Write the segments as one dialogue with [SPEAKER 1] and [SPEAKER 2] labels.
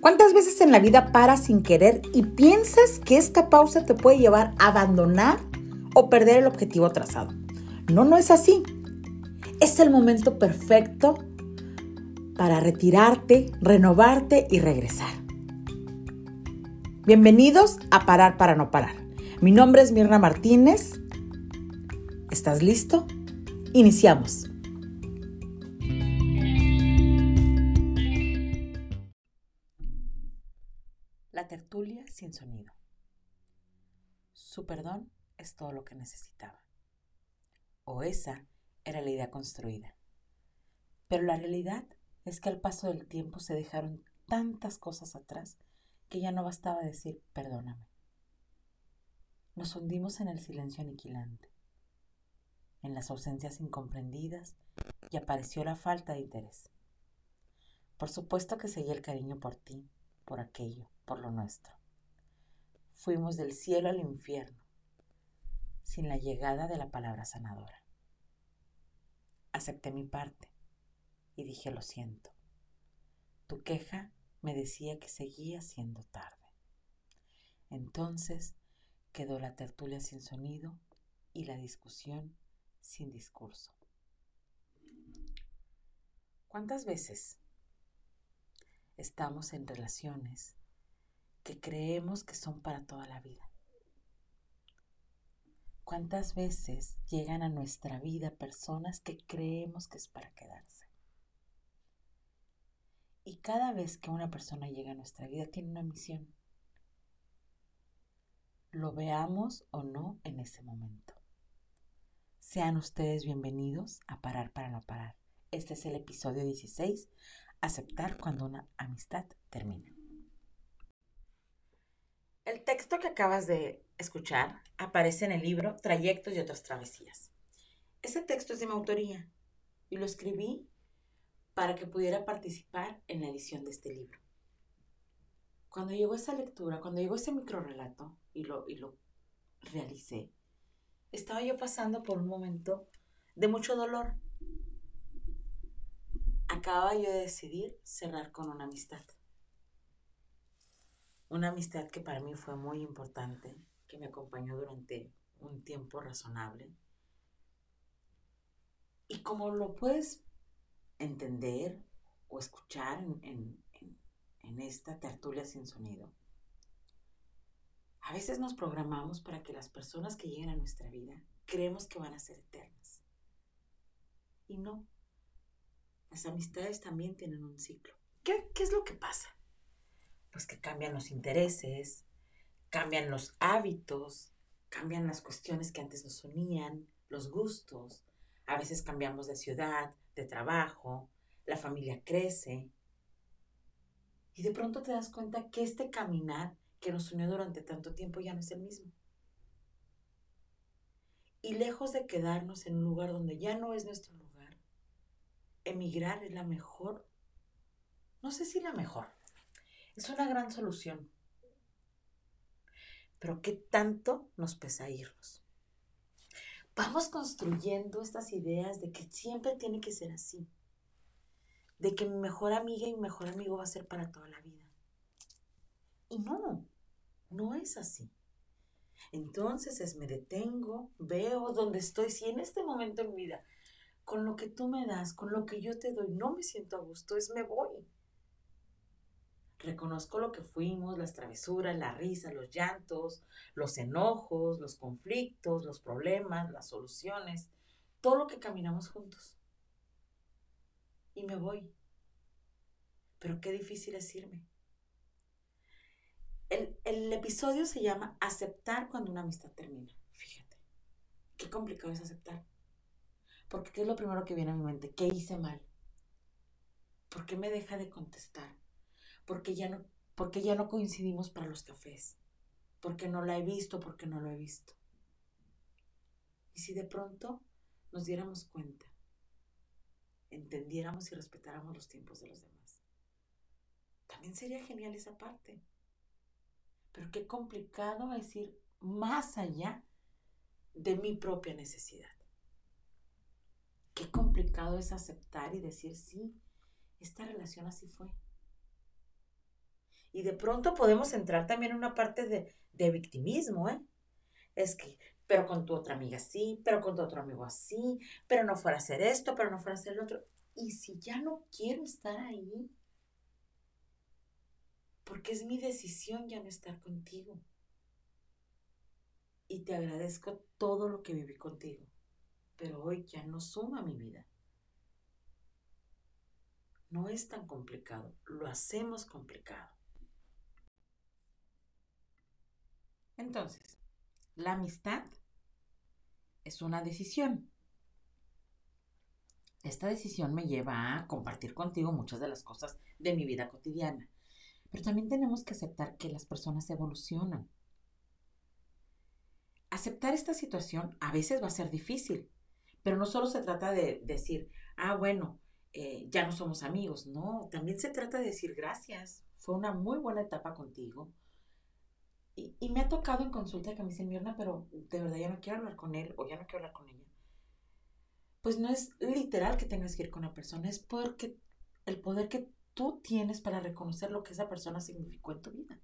[SPEAKER 1] ¿Cuántas veces en la vida paras sin querer y piensas que esta pausa te puede llevar a abandonar o perder el objetivo trazado? No, no es así. Es el momento perfecto para retirarte, renovarte y regresar. Bienvenidos a Parar para no parar. Mi nombre es Mirna Martínez. ¿Estás listo? Iniciamos. Tertulia sin sonido. Su perdón es todo lo que necesitaba. O esa era la idea construida. Pero la realidad es que al paso del tiempo se dejaron tantas cosas atrás que ya no bastaba decir perdóname. Nos hundimos en el silencio aniquilante, en las ausencias incomprendidas y apareció la falta de interés. Por supuesto que seguía el cariño por ti, por aquello, por lo nuestro. Fuimos del cielo al infierno, sin la llegada de la palabra sanadora. Acepté mi parte y dije lo siento. Tu queja me decía que seguía siendo tarde. Entonces quedó la tertulia sin sonido y la discusión sin discurso. ¿Cuántas veces estamos en relaciones que creemos que son para toda la vida. ¿Cuántas veces llegan a nuestra vida personas que creemos que es para quedarse? Y cada vez que una persona llega a nuestra vida tiene una misión. Lo veamos o no en ese momento. Sean ustedes bienvenidos a Parar para no parar. Este es el episodio 16, aceptar cuando una amistad termina. El texto que acabas de escuchar aparece en el libro Trayectos y otras travesías. Ese texto es de mi autoría y lo escribí para que pudiera participar en la edición de este libro. Cuando llegó esa lectura, cuando llegó ese microrelato y lo, y lo realicé, estaba yo pasando por un momento de mucho dolor. Acababa yo de decidir cerrar con una amistad. Una amistad que para mí fue muy importante, que me acompañó durante un tiempo razonable. Y como lo puedes entender o escuchar en, esta tertulia sin sonido, a veces nos programamos para que las personas que lleguen a nuestra vida creemos que van a ser eternas. Y no. Las amistades también tienen un ciclo. ¿Qué, qué es lo que pasa? Pues que cambian los intereses, cambian los hábitos, cambian las cuestiones que antes nos unían, los gustos. A veces cambiamos de ciudad, de trabajo, la familia crece. Y de pronto te das cuenta que este caminar que nos unió durante tanto tiempo ya no es el mismo. Y lejos de quedarnos en un lugar donde ya no es nuestro lugar, emigrar es la mejor, no sé si la mejor, es una gran solución. Pero ¿qué tanto nos pesa irnos? Vamos construyendo estas ideas de que siempre tiene que ser así. De que mi mejor amiga y mi mejor amigo va a ser para toda la vida. Y no, no es así. Entonces es me detengo, veo dónde estoy, si en este momento en vida, con lo que tú me das, con lo que yo te doy, no me siento a gusto, es me voy. Reconozco lo que fuimos, las travesuras, la risa, los llantos, los enojos, los conflictos, los problemas, las soluciones, todo lo que caminamos juntos. Y me voy. Pero qué difícil es irme. El, el episodio se llama Aceptar cuando una amistad termina. Fíjate, qué complicado es aceptar. Porque ¿qué es lo primero que viene a mi mente? ¿Qué hice mal? ¿Por qué me deja de contestar? Porque ya no, porque ya no coincidimos para los cafés, porque no la he visto, porque no lo he visto. Y si de pronto nos diéramos cuenta, entendiéramos y respetáramos los tiempos de los demás, también sería genial esa parte. Pero qué complicado es ir más allá de mi propia necesidad. Qué complicado es aceptar y decir, sí, esta relación así fue. Y de pronto podemos entrar también en una parte de, de victimismo, ¿eh? Es que, pero con tu otra amiga sí, pero con tu otro amigo así, pero no fuera a hacer esto, pero no fuera a hacer el otro. Y si ya no quiero estar ahí, porque es mi decisión ya no estar contigo. Y te agradezco todo lo que viví contigo, pero hoy ya no suma mi vida. No es tan complicado, lo hacemos complicado. Entonces, la amistad es una decisión. Esta decisión me lleva a compartir contigo muchas de las cosas de mi vida cotidiana. Pero también tenemos que aceptar que las personas evolucionan. Aceptar esta situación a veces va a ser difícil, pero no solo se trata de decir, ah, bueno, eh, ya no somos amigos. No, también se trata de decir gracias. Fue una muy buena etapa contigo. Y, me ha tocado en consulta que me dicen, Mirna, pero de verdad ya no quiero hablar con él o ya no quiero hablar con ella. Pues no es literal que tengas que ir con la persona, es porque el poder que tú tienes para reconocer lo que esa persona significó en tu vida.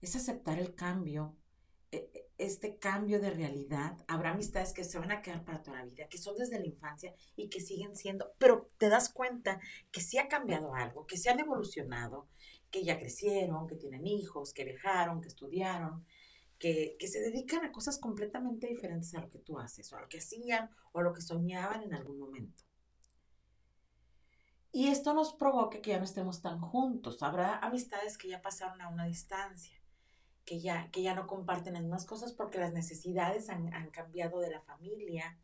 [SPEAKER 1] Es aceptar el cambio, e, e, este cambio de realidad. Habrá amistades que se van a quedar para toda la vida, que son desde la infancia y que siguen siendo, pero te das cuenta que sí ha cambiado algo, que se han evolucionado, que ya crecieron, que tienen hijos, que viajaron, que estudiaron, que, que, se dedican a cosas completamente diferentes a lo que tú haces, o a lo que hacían, o a lo que soñaban en algún momento. Y esto nos provoca que ya no estemos tan juntos. Habrá amistades que ya pasaron a una distancia, que ya, que ya no comparten las mismas cosas porque las necesidades han, han cambiado de la familia,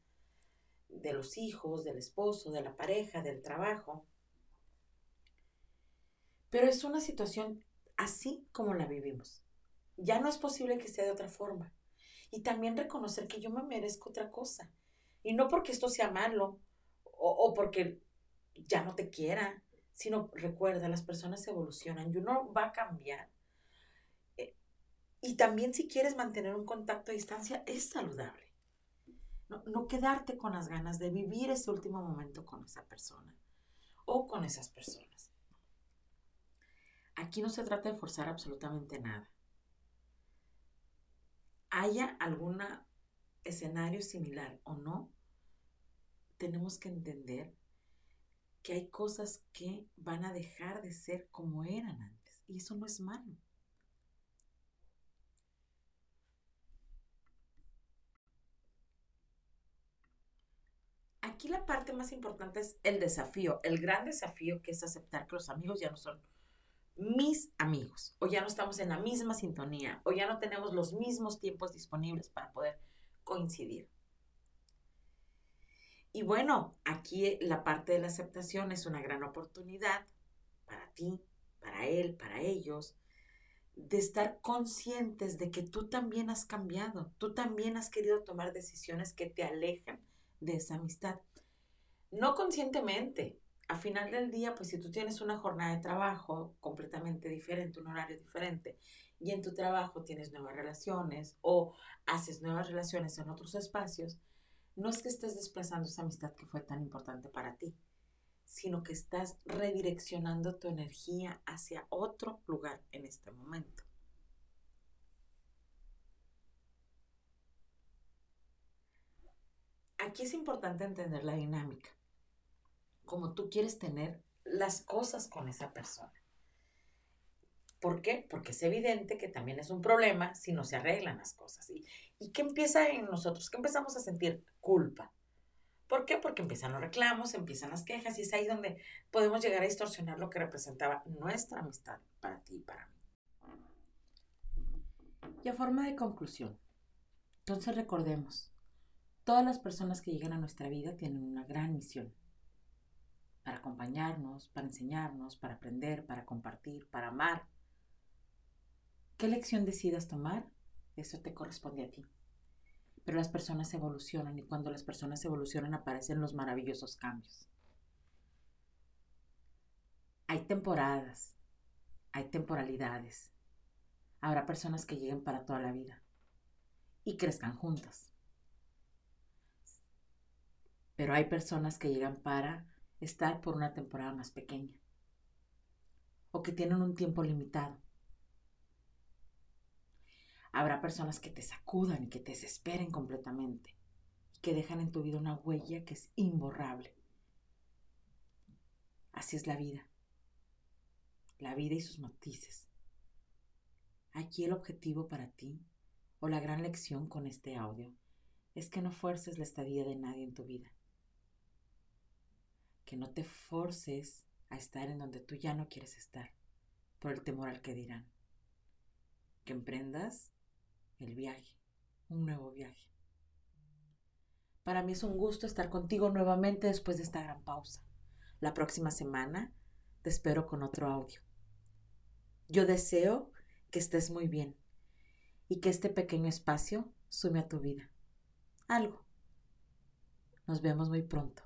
[SPEAKER 1] de los hijos, del esposo, de la pareja, del trabajo. Pero es una situación así como la vivimos. Ya no es posible que sea de otra forma. Y también reconocer que yo me merezco otra cosa. Y no porque esto sea malo o, o porque ya no te quiera, sino recuerda, las personas evolucionan y uno va a cambiar. Y también si quieres mantener un contacto a distancia, es saludable. No quedarte con las ganas de vivir ese último momento con esa persona o con esas personas. Aquí no se trata de forzar absolutamente nada. Haya algún escenario similar o no, tenemos que entender que hay cosas que van a dejar de ser como eran antes. Y eso no es malo. Aquí la parte más importante es el desafío, el gran desafío que es aceptar que los amigos ya no son mis amigos, o ya no estamos en la misma sintonía, o ya no tenemos los mismos tiempos disponibles para poder coincidir. Y bueno, aquí la parte de la aceptación es una gran oportunidad para ti, para él, para ellos, de estar conscientes de que tú también has cambiado, tú también has querido tomar decisiones que te alejan de esa amistad. No conscientemente, a final del día, pues si tú tienes una jornada de trabajo completamente diferente, un horario diferente, y en tu trabajo tienes nuevas relaciones o haces nuevas relaciones en otros espacios, no es que estés desplazando esa amistad que fue tan importante para ti, sino que estás redireccionando tu energía hacia otro lugar en este momento. Aquí es importante entender la dinámica como tú quieres tener las cosas con esa persona. ¿Por qué? Porque es evidente que también es un problema si no se arreglan las cosas. ¿Y, ¿Y qué empieza en nosotros? ¿Qué empezamos a sentir? Culpa. ¿Por qué? Porque empiezan los reclamos, empiezan las quejas y es ahí donde podemos llegar a distorsionar lo que representaba nuestra amistad para ti y para mí. Y a forma de conclusión, entonces recordemos, todas las personas que llegan a nuestra vida tienen una gran misión para acompañarnos, para enseñarnos, para aprender, para compartir, para amar. ¿Qué lección decidas tomar? Eso te corresponde a ti. Pero las personas evolucionan y cuando las personas evolucionan aparecen los maravillosos cambios. Hay temporadas, hay temporalidades. Habrá personas que lleguen para toda la vida y crezcan juntas. Pero hay personas que llegan para estar por una temporada más pequeña. o que tienen un tiempo limitado. Habrá personas que te sacudan y que te desesperen completamente y que dejan en tu vida una huella que es imborrable. Así es la vida. La vida y sus matices. Aquí el objetivo para ti o la gran lección con este audio es que no fuerces la estadía de nadie en tu vida. Que no te forces a estar en donde tú ya no quieres estar por el temor al que dirán. Que emprendas el viaje, un nuevo viaje. Para mí es un gusto estar contigo nuevamente después de esta gran pausa. La próxima semana te espero con otro audio. Yo deseo que estés muy bien y que este pequeño espacio sume a tu vida. Algo. Nos vemos muy pronto.